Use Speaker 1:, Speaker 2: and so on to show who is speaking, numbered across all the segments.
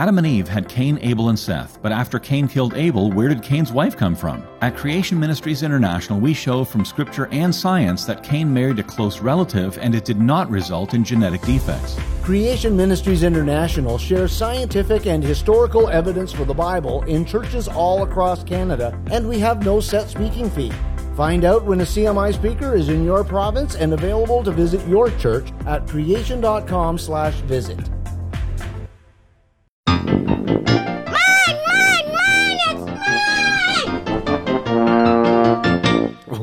Speaker 1: Adam and Eve had Cain, Abel, and Seth, but after Cain killed Abel, where did Cain's wife come from? At Creation Ministries International, we show from scripture and science that Cain married a close relative and it did not result in genetic defects.
Speaker 2: Creation Ministries International shares scientific and historical evidence for the Bible in churches all across Canada, and we have no set speaking fee. Find out when a CMI speaker is in your province and available to visit your church at creation.com/visit.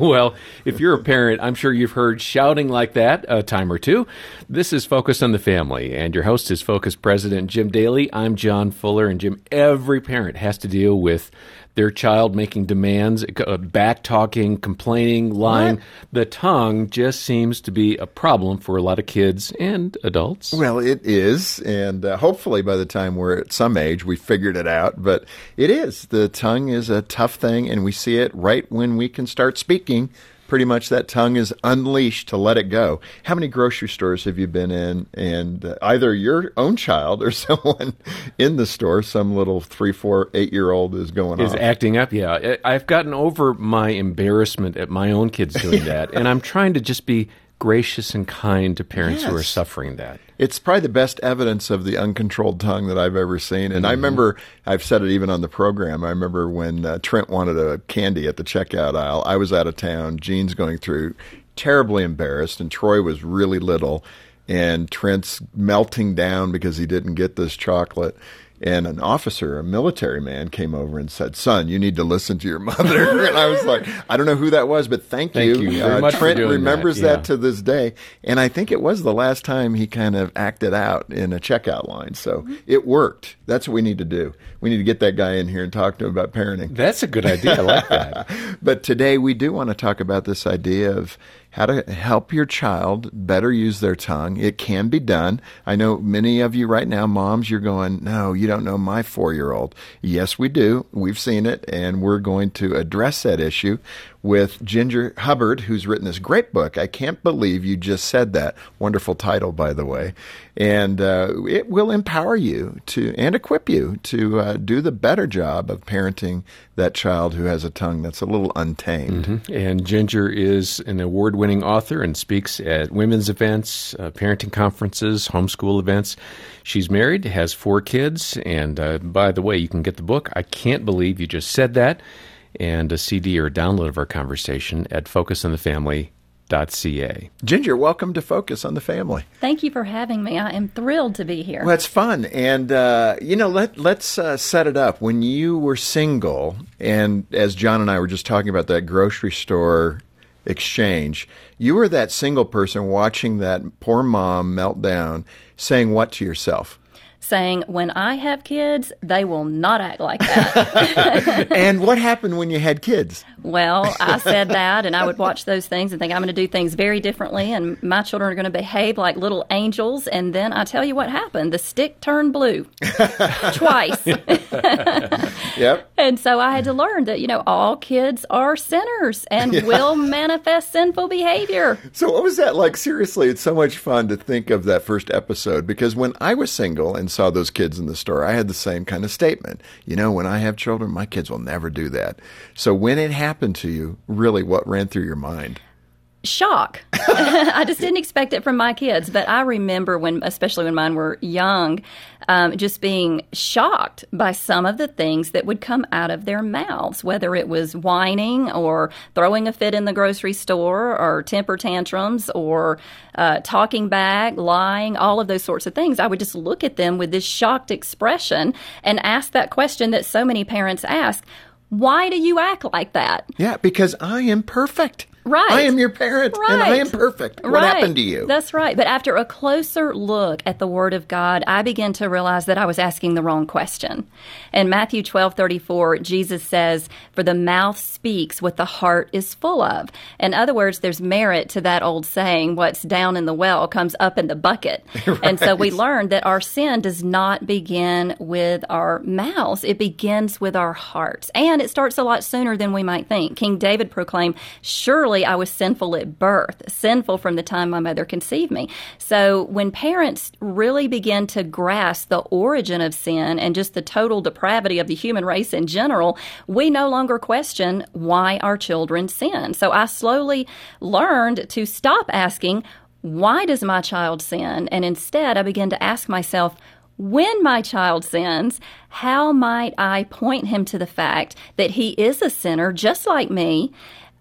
Speaker 3: Well, if you're a parent, I'm sure you've heard shouting like that a time or two. This is Focus on the Family, and your host is Focus President Jim Daly. I'm John Fuller, and Jim, every parent has to deal with their child making demands, uh, back talking, complaining, lying. What? The tongue just seems to be a problem for a lot of kids and adults.
Speaker 4: Well, it is. And uh, hopefully by the time we're at some age, we figured it out. But it is. The tongue is a tough thing, and we see it right when we can start speaking pretty much that tongue is unleashed to let it go. How many grocery stores have you been in, and uh, either your own child or someone in the store, some little three, four, eight year old is going
Speaker 3: is
Speaker 4: off.
Speaker 3: acting up? Yeah, I've gotten over my embarrassment at my own kids doing that, and I'm trying to just be gracious and kind to parents yes. who are suffering that.
Speaker 4: It's probably the best evidence of the uncontrolled tongue that I've ever seen. And mm-hmm. I remember, I've said it even on the program. I remember when uh, Trent wanted a candy at the checkout aisle. I was out of town. Jean's going through, terribly embarrassed, and Troy was really little. And Trent's melting down because he didn't get this chocolate and an officer, a military man, came over and said, "Son, you need to listen to your mother." and I was like, "I don't know who that was, but thank,
Speaker 3: thank you."
Speaker 4: you
Speaker 3: uh,
Speaker 4: Trent remembers
Speaker 3: that. Yeah.
Speaker 4: that. to this day, and I think it was the last time he kind of acted out in a checkout line. So mm-hmm. it worked. That's what we need to do. We need to get that guy in here and talk to him about parenting.
Speaker 3: That's a good idea. I like that.
Speaker 4: but today we do want to talk about this idea of how to help your child better use their tongue. It can be done. I know many of you right now, moms, you're going, no, you don't know my four year old. Yes, we do. We've seen it, and we're going to address that issue with Ginger Hubbard, who's written this great book. I can't believe you just said that. Wonderful title, by the way. And uh, it will empower you to and equip you to uh, do the better job of parenting that child who has a tongue that's a little untamed.
Speaker 3: Mm-hmm. And Ginger is an award winning author and speaks at women's events, uh, parenting conferences, homeschool events. She's married, has four kids, and uh, by the way, you can get the book. I can't believe you just said that and a CD or a download of our conversation at focusonthefamily.ca.
Speaker 4: Ginger, welcome to Focus on the Family.
Speaker 5: Thank you for having me. I am thrilled to be here.
Speaker 4: Well, it's fun. And, uh, you know, let, let's uh, set it up. When you were single, and as John and I were just talking about that grocery store exchange, you were that single person watching that poor mom melt down, saying what to yourself?
Speaker 5: Saying, When I have kids, they will not act like that.
Speaker 4: and what happened when you had kids?
Speaker 5: Well, I said that, and I would watch those things and think I'm going to do things very differently, and my children are going to behave like little angels. And then I tell you what happened the stick turned blue twice.
Speaker 4: yep.
Speaker 5: And so I had to learn that, you know, all kids are sinners and yeah. will manifest sinful behavior.
Speaker 4: So, what was that like? Seriously, it's so much fun to think of that first episode because when I was single and saw those kids in the store, I had the same kind of statement. You know, when I have children, my kids will never do that. So, when it happened, happened to you, really what ran through your mind?
Speaker 5: Shock. I just didn't expect it from my kids, but I remember when, especially when mine were young, um, just being shocked by some of the things that would come out of their mouths, whether it was whining or throwing a fit in the grocery store or temper tantrums or uh, talking back, lying, all of those sorts of things. I would just look at them with this shocked expression and ask that question that so many parents ask why do you act like that?
Speaker 4: Yeah, because I am perfect.
Speaker 5: Right. I
Speaker 4: am your parent right. and I am perfect. What
Speaker 5: right.
Speaker 4: happened to you?
Speaker 5: That's right. But after a closer look at the Word of God, I began to realize that I was asking the wrong question. In Matthew 12 34, Jesus says, For the mouth speaks what the heart is full of. In other words, there's merit to that old saying, What's down in the well comes up in the bucket. right. And so we learned that our sin does not begin with our mouths, it begins with our hearts. And it starts a lot sooner than we might think. King David proclaimed, Surely I was sinful at birth, sinful from the time my mother conceived me. So when parents really begin to grasp the origin of sin and just the total depravity of the human race in general, we no longer question why our children sin. So I slowly learned to stop asking, why does my child sin? And instead, I began to ask myself, when my child sins, how might I point him to the fact that he is a sinner just like me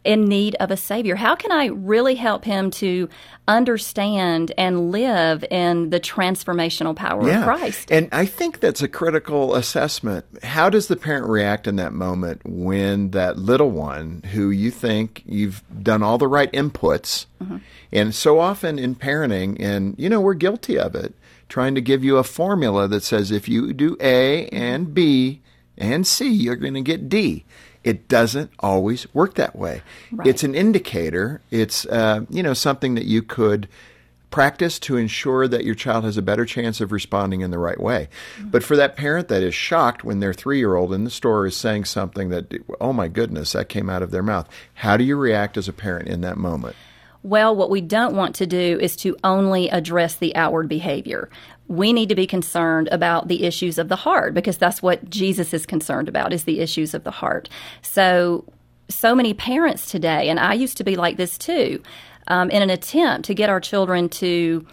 Speaker 5: in need of a Savior? How can I really help him to understand and live in the transformational power
Speaker 4: yeah.
Speaker 5: of Christ?
Speaker 4: And I think that's a critical assessment. How does the parent react in that moment when that little one who you think you've done all the right inputs, mm-hmm. and so often in parenting, and you know, we're guilty of it trying to give you a formula that says if you do A and B and C, you're going to get D. It doesn't always work that way. Right. It's an indicator. It's uh, you know something that you could practice to ensure that your child has a better chance of responding in the right way. Mm-hmm. But for that parent that is shocked when their three year old in the store is saying something that, oh my goodness, that came out of their mouth, how do you react as a parent in that moment?
Speaker 5: Well, what we don't want to do is to only address the outward behavior. We need to be concerned about the issues of the heart because that's what Jesus is concerned about is the issues of the heart. So so many parents today, and I used to be like this too, um, in an attempt to get our children to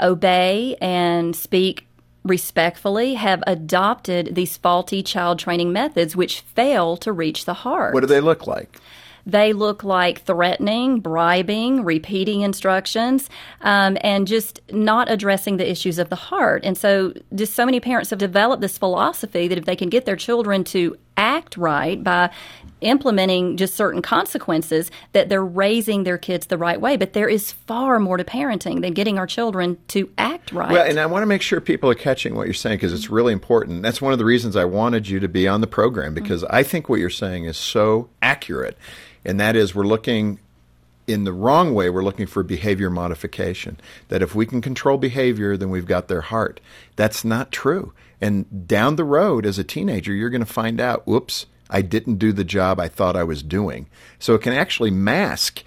Speaker 5: obey and speak respectfully, have adopted these faulty child training methods which fail to reach the heart.
Speaker 4: What do they look like?
Speaker 5: They look like threatening, bribing, repeating instructions, um, and just not addressing the issues of the heart. And so, just so many parents have developed this philosophy that if they can get their children to act right by implementing just certain consequences that they're raising their kids the right way. But there is far more to parenting than getting our children to act right.
Speaker 4: Well and i want to make sure people are catching what you're saying because it's really important. That's one of the reasons i wanted you to be on the program because mm-hmm. i think what you're saying is so accurate. And that is we're looking in the wrong way, we're looking for behavior modification. That if we can control behavior, then we've got their heart. That's not true. And down the road, as a teenager, you're going to find out, whoops, I didn't do the job I thought I was doing. So it can actually mask.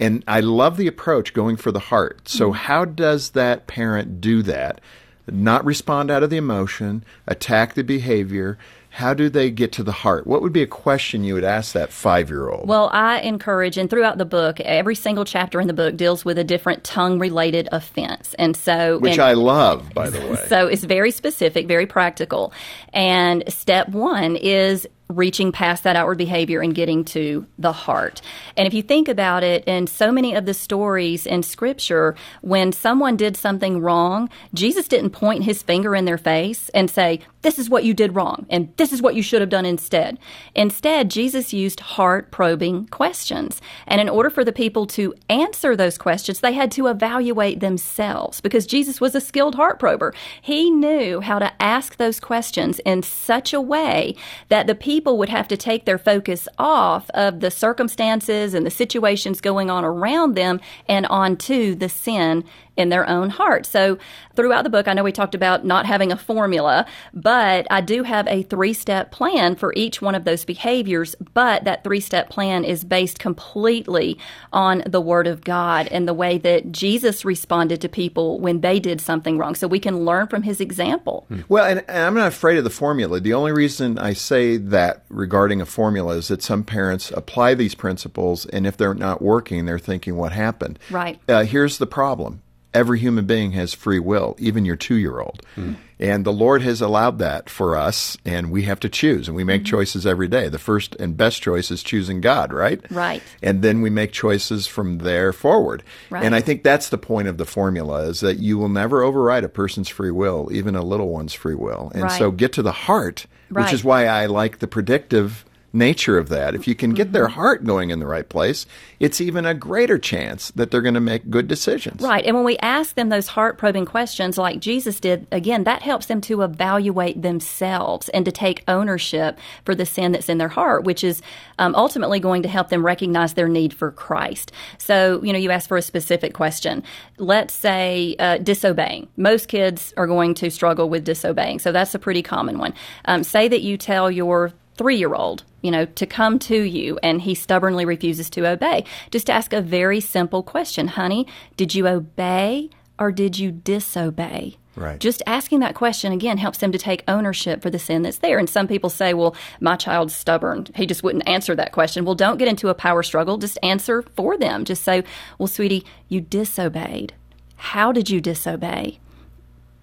Speaker 4: And I love the approach going for the heart. So, mm-hmm. how does that parent do that? Not respond out of the emotion, attack the behavior, how do they get to the heart? What would be a question you would ask that five year old?
Speaker 5: Well, I encourage, and throughout the book, every single chapter in the book deals with a different tongue related offense. And so,
Speaker 4: which
Speaker 5: and,
Speaker 4: I love, by the way.
Speaker 5: So it's very specific, very practical. And step one is reaching past that outward behavior and getting to the heart. And if you think about it, in so many of the stories in Scripture, when someone did something wrong, Jesus didn't point his finger in their face and say, This is what you did wrong, and this is what you should have done instead. Instead, Jesus used heart probing questions. And in order for the people to answer those questions, they had to evaluate themselves because Jesus was a skilled heart prober. He knew how to ask those questions in such a way that the people people would have to take their focus off of the circumstances and the situations going on around them and onto the sin in their own heart. So, throughout the book, I know we talked about not having a formula, but I do have a three step plan for each one of those behaviors. But that three step plan is based completely on the Word of God and the way that Jesus responded to people when they did something wrong. So, we can learn from his example.
Speaker 4: Hmm. Well, and, and I'm not afraid of the formula. The only reason I say that regarding a formula is that some parents apply these principles, and if they're not working, they're thinking, what happened?
Speaker 5: Right.
Speaker 4: Uh, here's the problem every human being has free will, even your two year old. Mm. And the Lord has allowed that for us, and we have to choose. And we make mm-hmm. choices every day. The first and best choice is choosing God, right?
Speaker 5: Right.
Speaker 4: And then we make choices from there forward. Right. And I think that's the point of the formula is that you will never override a person's free will, even a little one's free will. And right. so get to the heart, right. which is why I like the predictive nature of that. If you can get their mm-hmm. heart going in the right place, it's even a greater chance that they're going to make good decisions.
Speaker 5: Right. And when we ask them those heart probing questions like Jesus did, again, that helps them to evaluate themselves and to take ownership for the sin that's in their heart, which is um, ultimately going to help them recognize their need for Christ. So, you know, you ask for a specific question. Let's say uh, disobeying. Most kids are going to struggle with disobeying. So that's a pretty common one. Um, say that you tell your three year old, you know, to come to you and he stubbornly refuses to obey, just ask a very simple question Honey, did you obey or did you disobey?
Speaker 4: Right.
Speaker 5: Just asking that question again helps them to take ownership for the sin that's there. And some people say, well, my child's stubborn. He just wouldn't answer that question. Well, don't get into a power struggle. Just answer for them. Just say, well, sweetie, you disobeyed. How did you disobey?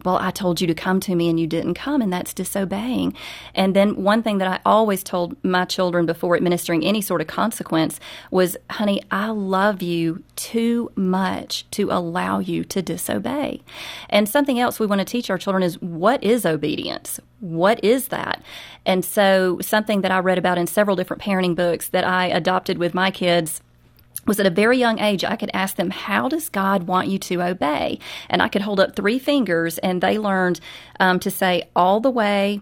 Speaker 5: Well, I told you to come to me and you didn't come, and that's disobeying. And then one thing that I always told my children before administering any sort of consequence was, honey, I love you too much to allow you to disobey. And something else we want to teach our children is what is obedience? What is that? And so, something that I read about in several different parenting books that I adopted with my kids was at a very young age, I could ask them, How does God want you to obey? And I could hold up three fingers, and they learned um, to say, All the way,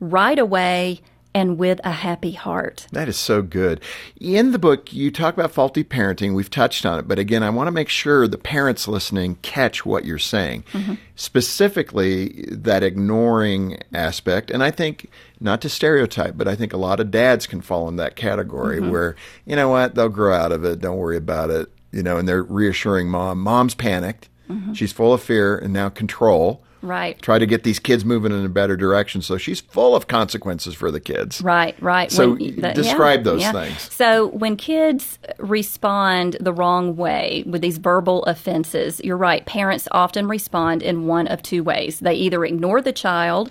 Speaker 5: right away, and with a happy heart.
Speaker 4: That is so good. In the book, you talk about faulty parenting. We've touched on it, but again, I want to make sure the parents listening catch what you're saying. Mm-hmm. Specifically, that ignoring aspect. And I think, not to stereotype, but I think a lot of dads can fall in that category mm-hmm. where, you know what, they'll grow out of it. Don't worry about it. You know, and they're reassuring mom. Mom's panicked. Mm-hmm. She's full of fear and now control.
Speaker 5: Right.
Speaker 4: Try to get these kids moving in a better direction. So she's full of consequences for the kids.
Speaker 5: Right, right.
Speaker 4: So when, the, describe yeah, those
Speaker 5: yeah.
Speaker 4: things.
Speaker 5: So when kids respond the wrong way with these verbal offenses, you're right. Parents often respond in one of two ways. They either ignore the child,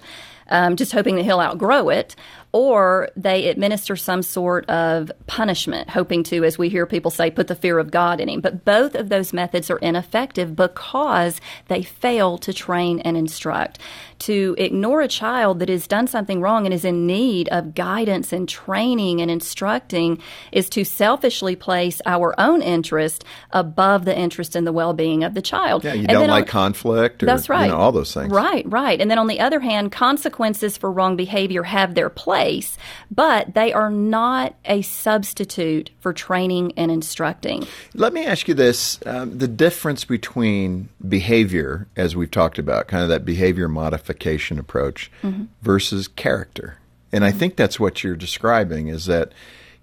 Speaker 5: um, just hoping that he'll outgrow it, or they administer some sort of punishment, hoping to, as we hear people say, put the fear of God in him. But both of those methods are ineffective because they fail to train and instruct. To ignore a child that has done something wrong and is in need of guidance and training and instructing is to selfishly place our own interest above the interest in the well being of the child.
Speaker 4: Yeah, you and don't like on, conflict or
Speaker 5: that's right.
Speaker 4: You know, all those things.
Speaker 5: Right, right. And then on the other hand, consequences for wrong behavior have their place place, but they are not a substitute for training and instructing.
Speaker 4: Let me ask you this um, the difference between behavior, as we've talked about, kind of that behavior modification approach, mm-hmm. versus character. And I think that's what you're describing is that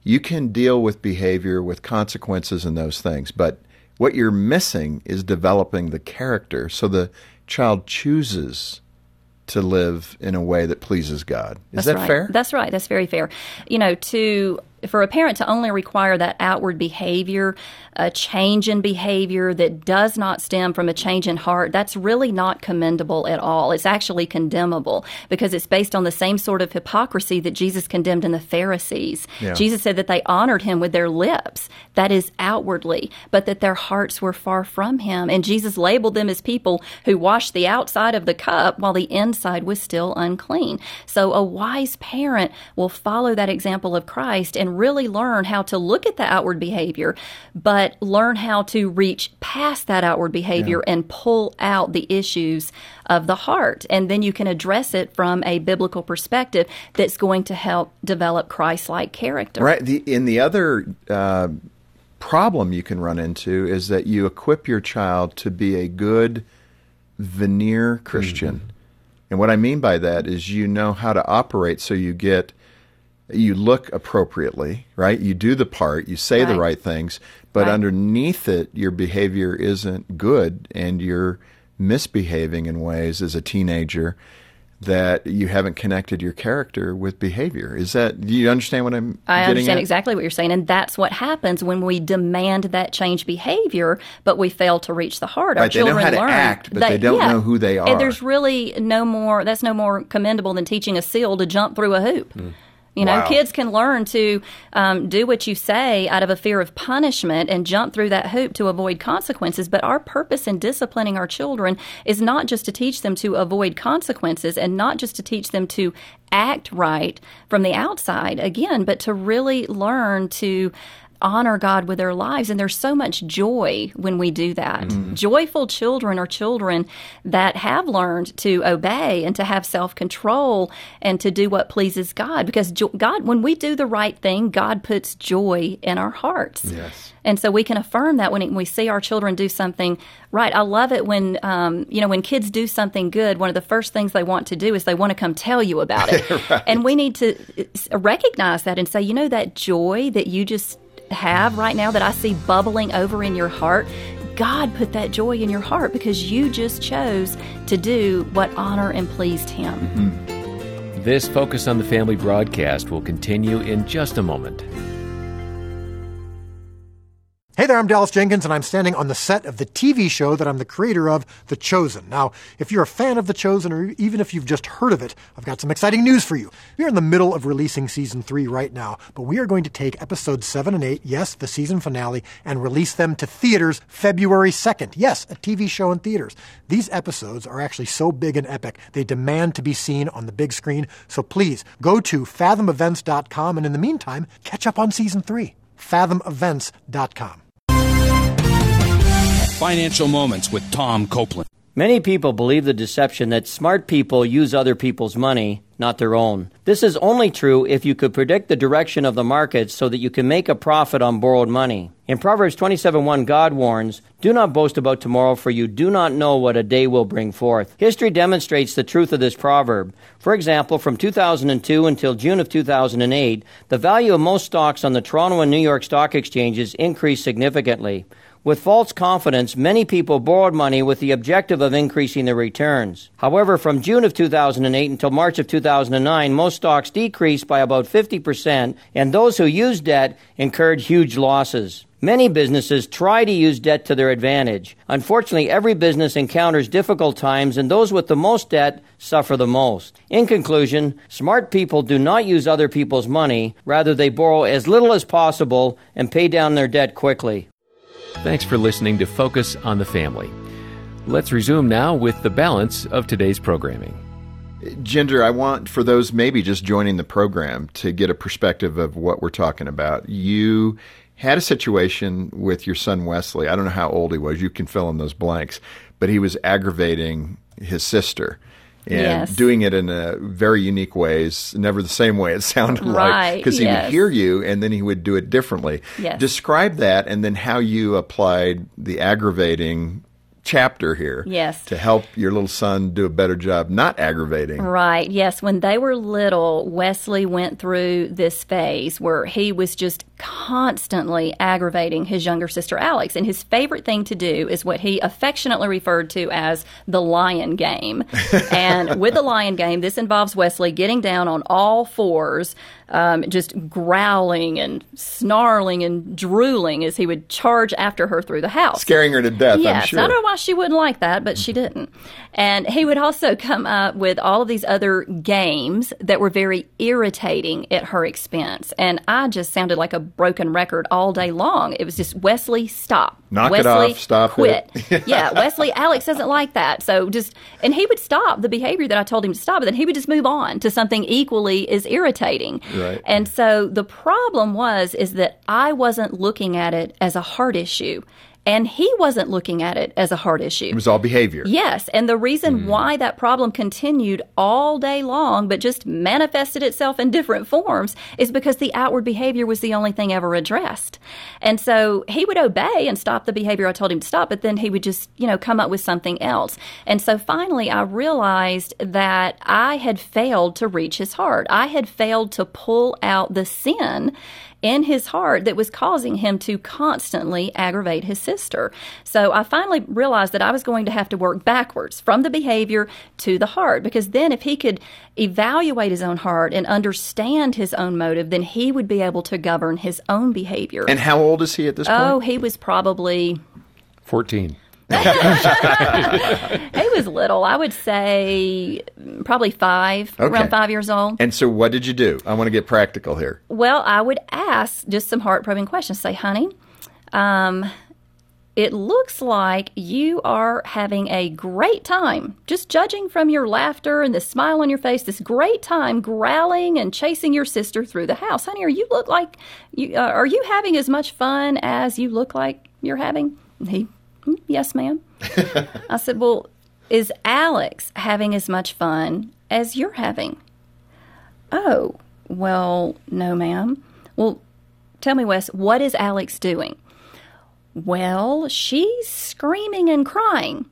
Speaker 4: you can deal with behavior with consequences and those things, but what you're missing is developing the character so the child chooses to live in a way that pleases God. Is
Speaker 5: That's
Speaker 4: that
Speaker 5: right.
Speaker 4: fair?
Speaker 5: That's right. That's very fair. You know, to for a parent to only require that outward behavior, a change in behavior that does not stem from a change in heart, that's really not commendable at all. It's actually condemnable because it's based on the same sort of hypocrisy that Jesus condemned in the Pharisees. Yeah. Jesus said that they honored him with their lips, that is outwardly, but that their hearts were far from him. And Jesus labeled them as people who washed the outside of the cup while the inside was still unclean. So a wise parent will follow that example of Christ and really learn how to look at the outward behavior, but learn how to reach past that outward behavior yeah. and pull out the issues of the heart. And then you can address it from a biblical perspective that's going to help develop Christ like character.
Speaker 4: Right. The, in the other. Uh, problem you can run into is that you equip your child to be a good veneer Christian. Mm-hmm. And what I mean by that is you know how to operate so you get you look appropriately, right? You do the part, you say right. the right things, but right. underneath it, your behavior isn't good and you're misbehaving in ways as a teenager that you haven't connected your character with behavior. Is that do you understand what I'm saying?
Speaker 5: I understand
Speaker 4: at?
Speaker 5: exactly what you're saying and that's what happens when we demand that change behavior but we fail to reach the heart.
Speaker 4: Our
Speaker 5: right, children
Speaker 4: they know how
Speaker 5: learn
Speaker 4: to act but they, they don't
Speaker 5: yeah,
Speaker 4: know who they are.
Speaker 5: And there's really no more that's no more commendable than teaching a seal to jump through a hoop. Mm. You know,
Speaker 4: wow.
Speaker 5: kids can learn to um, do what you say out of a fear of punishment and jump through that hoop to avoid consequences. But our purpose in disciplining our children is not just to teach them to avoid consequences and not just to teach them to act right from the outside, again, but to really learn to honor God with their lives. And there's so much joy when we do that. Mm-hmm. Joyful children are children that have learned to obey and to have self control and to do what pleases God. Because God, when we do the right thing, God puts joy in our hearts.
Speaker 4: Yes.
Speaker 5: And so we can affirm that when we see our children do something right. I love it when, um, you know, when kids do something good, one of the first things they want to do is they want to come tell you about it. right. And we need to uh, recognize that and say, you know, that joy that you just have right now that I see bubbling over in your heart, God put that joy in your heart because you just chose to do what honor and pleased Him.
Speaker 3: Mm-hmm. This Focus on the Family broadcast will continue in just a moment.
Speaker 6: Hey there, I'm Dallas Jenkins, and I'm standing on the set of the TV show that I'm the creator of, The Chosen. Now, if you're a fan of The Chosen, or even if you've just heard of it, I've got some exciting news for you. We are in the middle of releasing season three right now, but we are going to take episodes seven and eight, yes, the season finale, and release them to theaters February 2nd. Yes, a TV show in theaters. These episodes are actually so big and epic, they demand to be seen on the big screen. So please go to fathomevents.com, and in the meantime, catch up on season three. fathomevents.com.
Speaker 7: Financial Moments with Tom Copeland.
Speaker 8: Many people believe the deception that smart people use other people's money, not their own. This is only true if you could predict the direction of the market so that you can make a profit on borrowed money. In Proverbs 27:1, God warns, "Do not boast about tomorrow, for you do not know what a day will bring forth." History demonstrates the truth of this proverb. For example, from 2002 until June of 2008, the value of most stocks on the Toronto and New York stock exchanges increased significantly. With false confidence, many people borrowed money with the objective of increasing their returns. However, from June of 2008 until March of 2009, most stocks decreased by about 50%, and those who used debt incurred huge losses. Many businesses try to use debt to their advantage. Unfortunately, every business encounters difficult times, and those with the most debt suffer the most. In conclusion, smart people do not use other people's money, rather, they borrow as little as possible and pay down their debt quickly.
Speaker 3: Thanks for listening to Focus on the Family. Let's resume now with the balance of today's programming.
Speaker 4: Ginger, I want for those maybe just joining the program to get a perspective of what we're talking about. You had a situation with your son Wesley. I don't know how old he was. You can fill in those blanks, but he was aggravating his sister and
Speaker 5: yes.
Speaker 4: doing it in a very unique ways, never the same way it sounded
Speaker 5: right,
Speaker 4: like, because he
Speaker 5: yes.
Speaker 4: would hear you and then he would do it differently.
Speaker 5: Yes.
Speaker 4: Describe that and then how you applied the aggravating chapter here
Speaker 5: yes.
Speaker 4: to help your little son do a better job not aggravating.
Speaker 5: Right. Yes. When they were little, Wesley went through this phase where he was just constantly aggravating his younger sister Alex. And his favorite thing to do is what he affectionately referred to as the lion game. and with the lion game, this involves Wesley getting down on all fours um, just growling and snarling and drooling as he would charge after her through the house.
Speaker 4: Scaring her to death,
Speaker 5: yes,
Speaker 4: I'm sure.
Speaker 5: I don't know why she wouldn't like that, but she mm-hmm. didn't. And he would also come up with all of these other games that were very irritating at her expense. And I just sounded like a broken record all day long. It was just, Wesley, stop.
Speaker 4: Knock
Speaker 5: Wesley,
Speaker 4: it off, stop
Speaker 5: quit.
Speaker 4: it.
Speaker 5: yeah, Wesley, Alex doesn't like that. So just, and he would stop the behavior that I told him to stop, but then he would just move on to something equally as irritating.
Speaker 4: Right.
Speaker 5: And so the problem was, is that I wasn't looking at it as a heart issue. And he wasn't looking at it as a heart issue.
Speaker 4: It was all behavior.
Speaker 5: Yes. And the reason
Speaker 4: Mm.
Speaker 5: why that problem continued all day long, but just manifested itself in different forms, is because the outward behavior was the only thing ever addressed. And so he would obey and stop the behavior I told him to stop, but then he would just, you know, come up with something else. And so finally, I realized that I had failed to reach his heart. I had failed to pull out the sin in his heart that was causing him to constantly aggravate his sister. So I finally realized that I was going to have to work backwards from the behavior to the heart because then if he could evaluate his own heart and understand his own motive, then he would be able to govern his own behavior.
Speaker 4: And how old is he at this
Speaker 5: oh,
Speaker 4: point?
Speaker 5: oh, he was probably
Speaker 3: 14.
Speaker 5: He was little. I would say probably five,
Speaker 4: Okay.
Speaker 5: around five years old.
Speaker 4: And so what did you do? I want to get practical here.
Speaker 5: Well, I would ask just some heart probing questions. Say, honey, um, it looks like you are having a great time. Just judging from your laughter and the smile on your face, this great time growling and chasing your sister through the house. Honey, are you look like you uh, are you having as much fun as you look like you're having? He, "Mm, Mm-hmm. yes, ma'am. I said, well, is Alex having as much fun as you're having? Oh, well, no, ma'am. Well, tell me, Wes, what is Alex doing? Well, she's screaming and crying.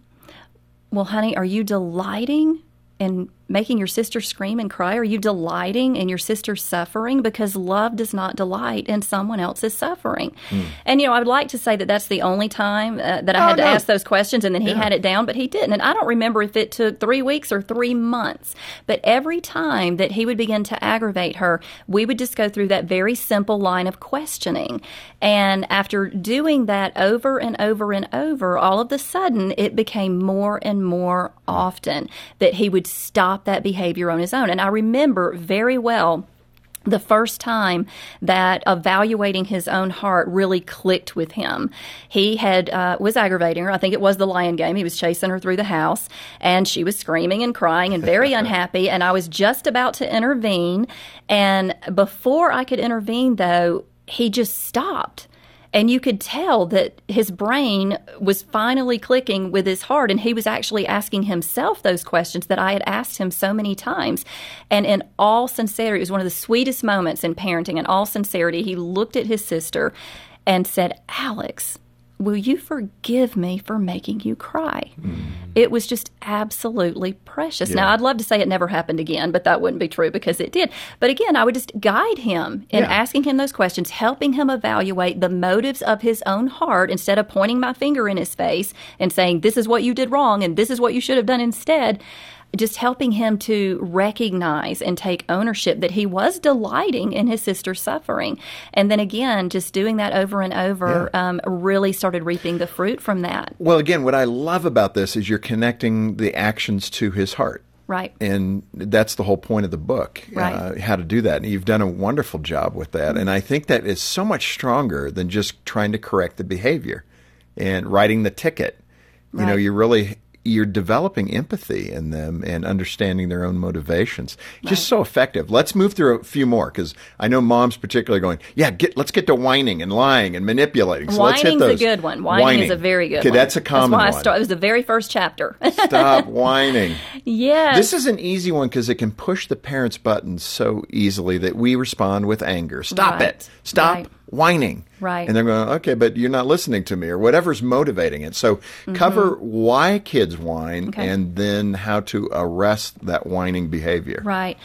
Speaker 5: Well, honey, are you delighting in making your sister scream and cry? Are you delighting in your sister's suffering? Because love does not delight in someone else's suffering. And, you know, I would like to say that that's the only time uh, that I had to
Speaker 4: no.
Speaker 5: ask those questions and then he had it down, but he didn't. And I don't remember if it took three weeks or three months. But every time that he would begin to aggravate her, we would just go through that very simple line of questioning. And after doing that over and over and over, all of a sudden it became more and more often that he would stop that behavior on his own. And I remember very well the first time that evaluating his own heart really clicked with him. He had uh, was aggravating her. I think it was the lion game. He was chasing her through the house, and she was screaming and crying and very unhappy. And I was just about to intervene, and before I could intervene, though, he just stopped. And you could tell that his brain was finally clicking with his heart, and he was actually asking himself those questions that I had asked him so many times. And in all sincerity, it was one of the sweetest moments in parenting. In all sincerity, he looked at his sister and said, Alex, will you forgive me for making you cry? Mm. It was just absolutely precious. Now, I'd love to say it never happened again, but that wouldn't be true because it did. But again, I would just guide him in
Speaker 4: Yeah.
Speaker 5: asking him those questions, helping him evaluate the motives of his own heart instead of pointing my finger in his face and saying, This is what you did wrong and this is what you should have done instead. Just helping him to recognize and take ownership that he was delighting in his sister's suffering. And then again, just doing that over and over um, really started reaping the fruit from that.
Speaker 4: Well, again, what I love about this is you're connecting the actions to his heart.
Speaker 5: Right.
Speaker 4: And that's the whole point of the book,
Speaker 5: Right.
Speaker 4: uh, how to do that. And you've done a wonderful job with that. And I think that is so much stronger than just trying to correct the behavior and writing the ticket. You know, you're really you're developing empathy in them and understanding their own motivations. Just so effective. Let's move through a few more because I know moms particularly going, yeah, get let's get to whining and lying and manipulating. So let's hit
Speaker 5: Whining's a good one. Whining, is a very good
Speaker 4: okay,
Speaker 5: one.
Speaker 4: that's a common
Speaker 5: That's why I
Speaker 4: one.
Speaker 5: start, it was the very first chapter.
Speaker 4: Stop whining.
Speaker 5: Yeah.
Speaker 4: This is an easy one because it can push the parents' buttons so easily that we respond with anger. Stop
Speaker 5: Right.
Speaker 4: it. Stop
Speaker 5: Right.
Speaker 4: Whining.
Speaker 5: Right.
Speaker 4: And they're going, okay, but you're not listening to me or whatever's motivating it. So cover why kids whine
Speaker 5: Mm-hmm. Okay.
Speaker 4: and then how to arrest that whining behavior.
Speaker 5: Right.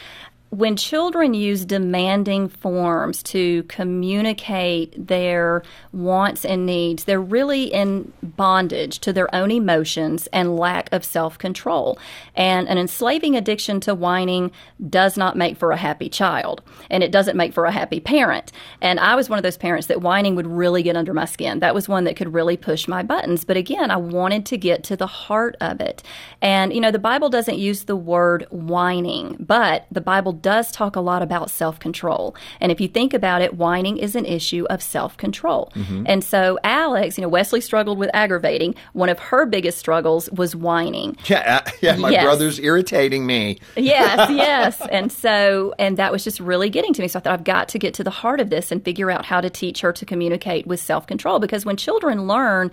Speaker 5: When children use demanding forms to communicate their wants and needs, they're really in bondage to their own emotions and lack of self control. And an enslaving addiction to whining does not make for a happy child, and it doesn't make for a happy parent. And I was one of those parents that whining would really get under my skin. That was one that could really push my buttons. But again, I wanted to get to the heart of it. And, you know, the Bible doesn't use the word whining, but the Bible does talk a lot about self control. And if you think about it, whining is an issue of self control. And so, Alex, you know, Wesley struggled with aggravating. One of her biggest struggles was whining.
Speaker 4: Yeah, uh, yeah, my
Speaker 5: Yes.
Speaker 4: brother's irritating me.
Speaker 5: yes, yes. And so, and that was just really getting to me. So I thought, I've got to get to the heart of this and figure out how to teach her to communicate with self control. Because when children learn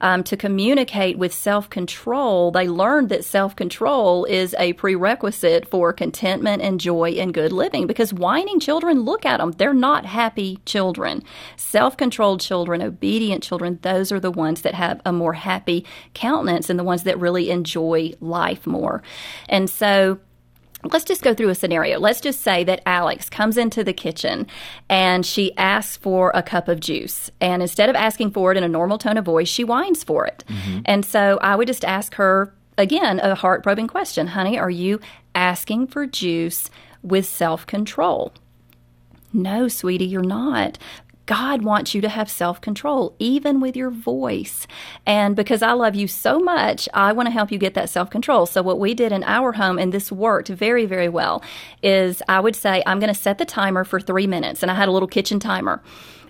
Speaker 5: um, to communicate with self control, they learned that self control is a prerequisite for contentment and joy and good living. Because whining children, look at them, they're not happy children. Self controlled children, obedient children, those are the ones that have a more happy countenance and the ones that really enjoy life more. And so, Let's just go through a scenario. Let's just say that Alex comes into the kitchen and she asks for a cup of juice. And instead of asking for it in a normal tone of voice, she whines for it. Mm-hmm. And so I would just ask her, again, a heart probing question Honey, are you asking for juice with self control? No, sweetie, you're not. God wants you to have self control, even with your voice. And because I love you so much, I want to help you get that self control. So, what we did in our home, and this worked very, very well, is I would say, I'm going to set the timer for three minutes. And I had a little kitchen timer.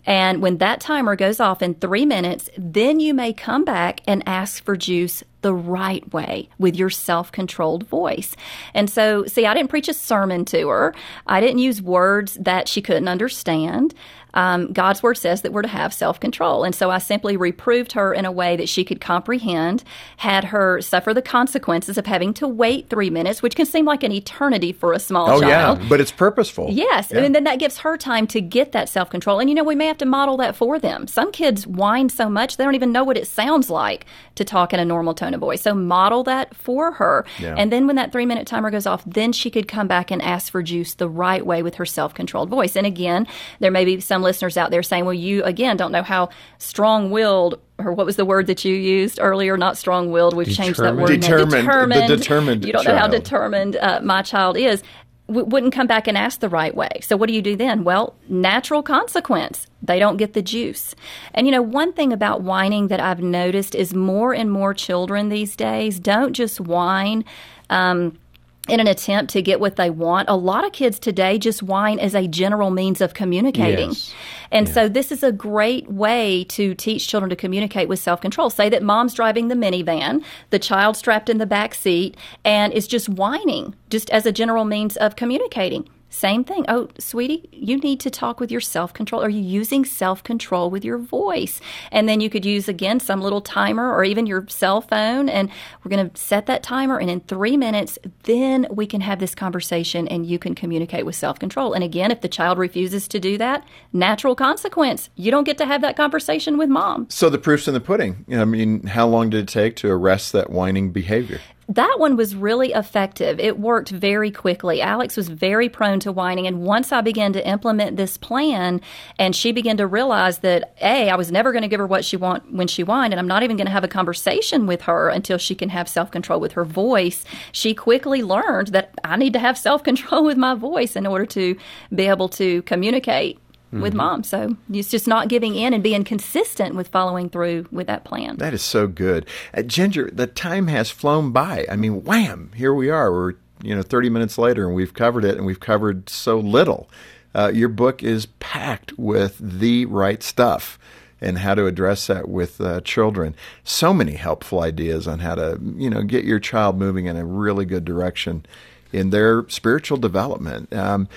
Speaker 5: And when that timer goes off in three minutes, then you may come back and ask for juice the right way with your self controlled voice. And so, see, I didn't preach a sermon to her, I didn't use words that she couldn't understand um, God's word says that we're to have self control. And so I simply reproved her in a way that she could comprehend, had her suffer the consequences of having to wait three minutes, which can seem like an eternity for a small
Speaker 4: oh,
Speaker 5: child.
Speaker 4: yeah, but it's purposeful.
Speaker 5: Yes,
Speaker 4: Yeah.
Speaker 5: and then that gives her time to get that self control. And you know, we may have to model that for them. Some kids whine so much they don't even know what it sounds like to talk in a normal tone of voice. So model that for her.
Speaker 4: Yeah.
Speaker 5: And then when that three minute timer goes off, then she could come back and ask for juice the right way with her self controlled voice. And again, there may be some listeners out there saying, well, you again don't know how strong willed or what was the word that you used earlier? Not strong willed. We've changed that word.
Speaker 4: Determined. The
Speaker 5: Determined.
Speaker 4: determined
Speaker 5: You don't know how determined uh, my child is. W- wouldn't come back and ask the right way. So what do you do then? Well, natural consequence. They don't get the juice. And you know, one thing about whining that I've noticed is more and more children these days don't just whine. Um, in an attempt to get what they want, a lot of kids today just whine as a general means of communicating.
Speaker 3: Yes.
Speaker 5: And so this is a great way to teach children to communicate with self-control. Say that mom's driving the minivan, the child strapped in the back seat and is just whining just as a general means of communicating. Same thing. Oh, sweetie, you need to talk with your self control. Are you using self control with your voice? And then you could use again some little timer or even your cell phone. And we're going to set that timer. And in three minutes, then we can have this conversation and you can communicate with self control. And again, if the child refuses to do that, natural consequence. You don't get to have that conversation with mom.
Speaker 4: So the proof's in the pudding. I mean, how long did it take to arrest that whining behavior?
Speaker 5: That one was really effective. It worked very quickly. Alex was very prone to whining. And once I began to implement this plan and she began to realize that, A, I was never going to give her what she want when she whined, and I'm not even going to have a conversation with her until she can have self control with her voice. She quickly learned that I need to have self control with my voice in order to be able to communicate with mom. So it's just not giving in and being consistent with following through with that plan.
Speaker 4: That is so good. Uh, Ginger, the time has flown by. I mean, wham, here we are. We're, you know, 30 minutes later and we've covered it and we've covered so little. Uh, your book is packed with the right stuff and how to address that with uh, children. So many helpful ideas on how to, you know, get your child moving in a really good direction in their spiritual development. Um,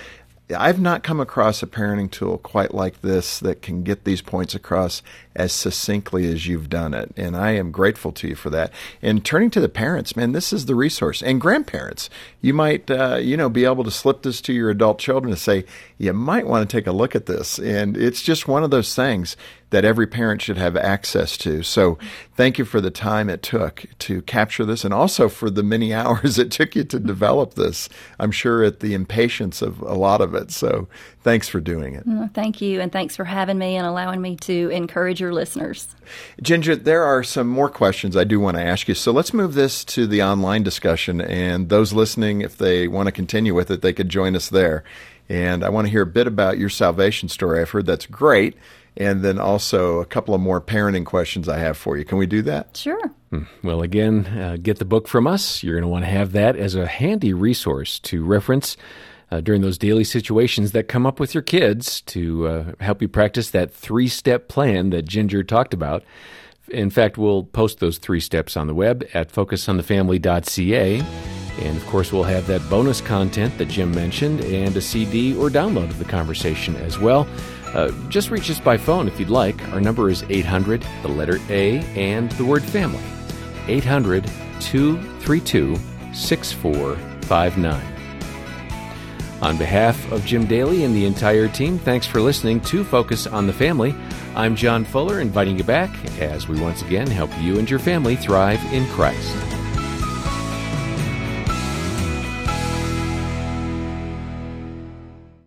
Speaker 4: I've not come across a parenting tool quite like this that can get these points across as succinctly as you've done it. And I am grateful to you for that. And turning to the parents, man, this is the resource. And grandparents, you might, uh, you know, be able to slip this to your adult children and say, you might want to take a look at this. And it's just one of those things that every parent should have access to. So thank you for the time it took to capture this and also for the many hours it took you to develop this. I'm sure at the impatience of a lot of it. So thanks for doing it.
Speaker 5: Well, Thank you, and thanks for having me and allowing me to encourage your listeners.
Speaker 4: Ginger, there are some more questions I do want to ask you. So let's move this to the online discussion. And those listening, if they want to continue with it, they could join us there. And I want to hear a bit about your salvation story. I've heard that's great. And then also a couple of more parenting questions I have for you. Can we do that?
Speaker 5: Sure.
Speaker 3: Well, again, uh, get the book from us. You're going to want to have that as a handy resource to reference uh, during those daily situations that come up with your kids to uh, help you practice that three step plan that Ginger talked about. In fact, we'll post those three steps on the web at focusonthefamily.ca. And of course, we'll have that bonus content that Jim mentioned and a CD or download of the conversation as well. Uh, just reach us by phone if you'd like. Our number is 800, the letter A, and the word family. 800 232 6459. On behalf of Jim Daly and the entire team, thanks for listening to Focus on the Family. I'm John Fuller, inviting you back as we once again help you and your family thrive in Christ.